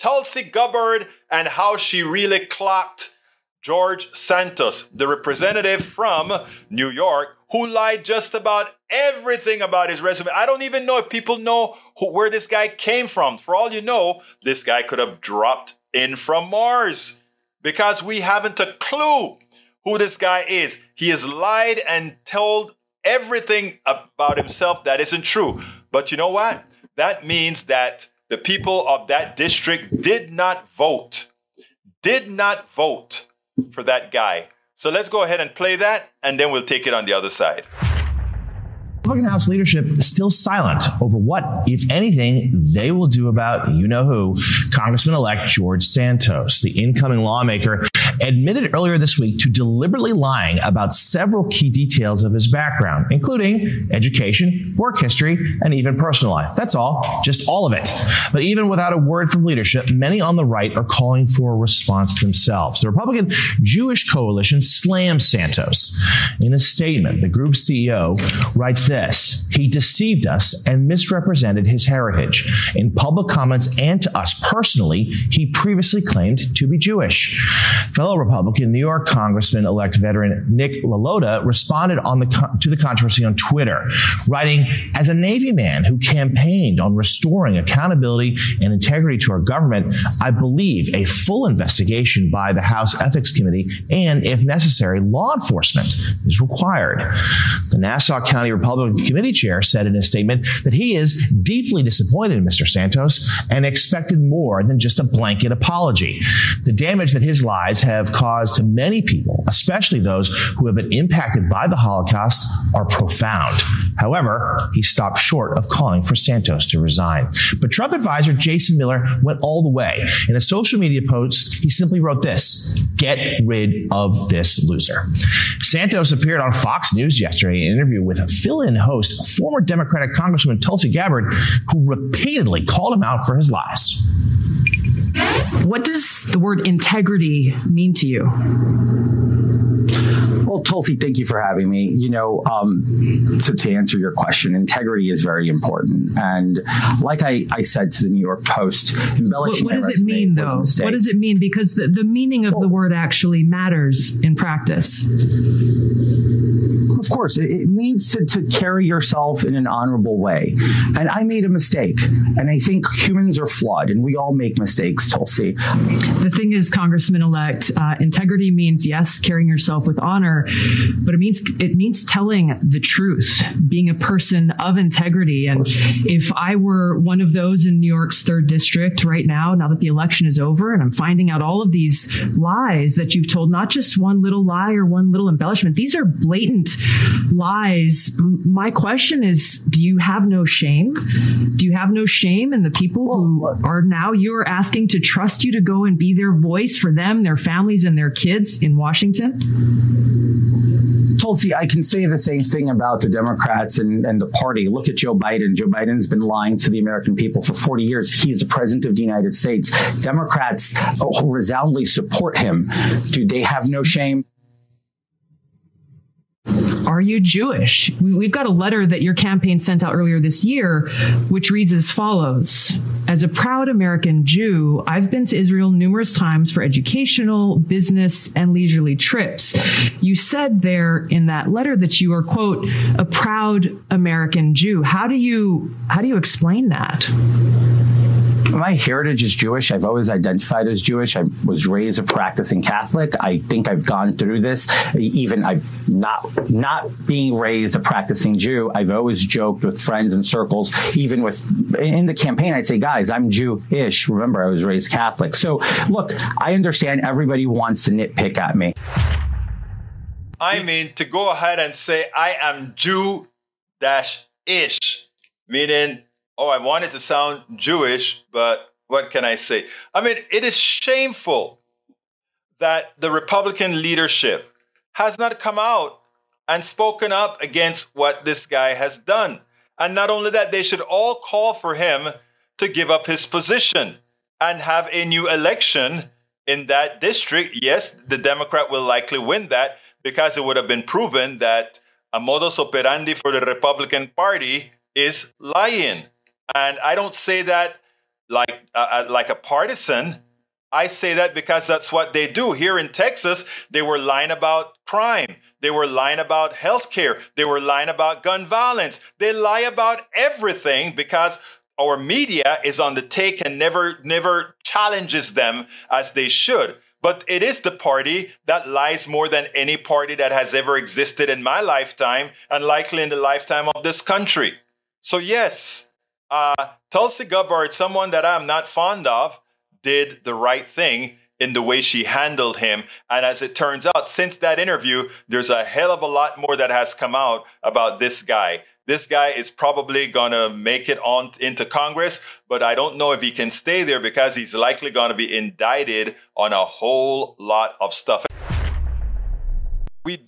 Tulsi Gabbard and how she really clocked George Santos, the representative from New York, who lied just about everything about his resume. I don't even know if people know who, where this guy came from. For all you know, this guy could have dropped in from Mars because we haven't a clue who this guy is. He has lied and told everything about himself that isn't true. But you know what? That means that the people of that district did not vote, did not vote for that guy. So let's go ahead and play that, and then we'll take it on the other side. Republican House leadership is still silent over what, if anything, they will do about you know who, Congressman elect George Santos. The incoming lawmaker admitted earlier this week to deliberately lying about several key details of his background, including education, work history, and even personal life. That's all, just all of it. But even without a word from leadership, many on the right are calling for a response themselves. The Republican Jewish coalition slams Santos. In a statement, the group's CEO writes this. He deceived us and misrepresented his heritage. In public comments and to us personally, he previously claimed to be Jewish. Fellow Republican New York Congressman elect veteran Nick LaLota responded on the to the controversy on Twitter, writing, As a Navy man who campaigned on restoring accountability and integrity to our government, I believe a full investigation by the House Ethics Committee and, if necessary, law enforcement is required. The Nassau County Republican committee chair said in a statement that he is deeply disappointed in Mr. Santos and expected more than just a blanket apology. The damage that his lies have caused to many people, especially those who have been impacted by the Holocaust, are profound. However, he stopped short of calling for Santos to resign. But Trump advisor Jason Miller went all the way. In a social media post, he simply wrote this Get rid of this loser. Santos appeared on Fox News yesterday in an interview with fill in host, former Democratic Congresswoman Tulsi Gabbard, who repeatedly called him out for his lies. What does the word integrity mean to you? Well, Tulsi, thank you for having me. You know, um, to, to, answer your question, integrity is very important. And like I, I said to the New York Post, embellishing what, what does it mean, though? What does it mean? Because the, the meaning of well, the word actually matters in practice. Of course, it, it means to, to carry yourself in an honorable way. And I made a mistake. And I think humans are flawed, and we all make mistakes, Tulsi. The thing is, Congressman elect, uh, integrity means, yes, carrying yourself with honor, but it means it means telling the truth, being a person of integrity. Of and if I were one of those in New York's third district right now, now that the election is over, and I'm finding out all of these lies that you've told, not just one little lie or one little embellishment, these are blatant lies. My question is, do you have no shame? Do you have no shame in the people who are now you are asking to trust you to go and be their voice for them, their families, and their kids in Washington? Tulsi, I can say the same thing about the Democrats and, and the party. Look at Joe Biden. Joe Biden's been lying to the American people for 40 years. He's the president of the United States. Democrats oh, resoundingly support him. Do they have no shame? Are you Jewish? We've got a letter that your campaign sent out earlier this year, which reads as follows As a proud American Jew, I've been to Israel numerous times for educational, business, and leisurely trips. You said there in that letter that you are, quote, a proud American Jew. How do you how do you explain that? My heritage is Jewish. I've always identified as Jewish. I was raised a practicing Catholic. I think I've gone through this. Even I've not not being raised a practicing Jew. I've always joked with friends and circles, even with in the campaign. I'd say, guys, I'm Jewish. Remember, I was raised Catholic. So look, I understand everybody wants to nitpick at me. I mean, to go ahead and say I am Jew dash ish, meaning oh, I wanted to sound Jewish, but what can I say? I mean, it is shameful that the Republican leadership has not come out and spoken up against what this guy has done. And not only that, they should all call for him to give up his position and have a new election in that district. Yes, the Democrat will likely win that because it would have been proven that a modus operandi for the Republican Party is lying. And I don't say that like uh, uh, like a partisan. I say that because that's what they do. Here in Texas, they were lying about crime. They were lying about healthcare. They were lying about gun violence. They lie about everything because our media is on the take and never never challenges them as they should. But it is the party that lies more than any party that has ever existed in my lifetime and likely in the lifetime of this country. So, yes, uh, Tulsi Gabbard, someone that I'm not fond of, did the right thing in the way she handled him. And as it turns out, since that interview, there's a hell of a lot more that has come out about this guy. This guy is probably going to make it on into Congress, but I don't know if he can stay there because he's likely going to be indicted on a whole lot of stuff we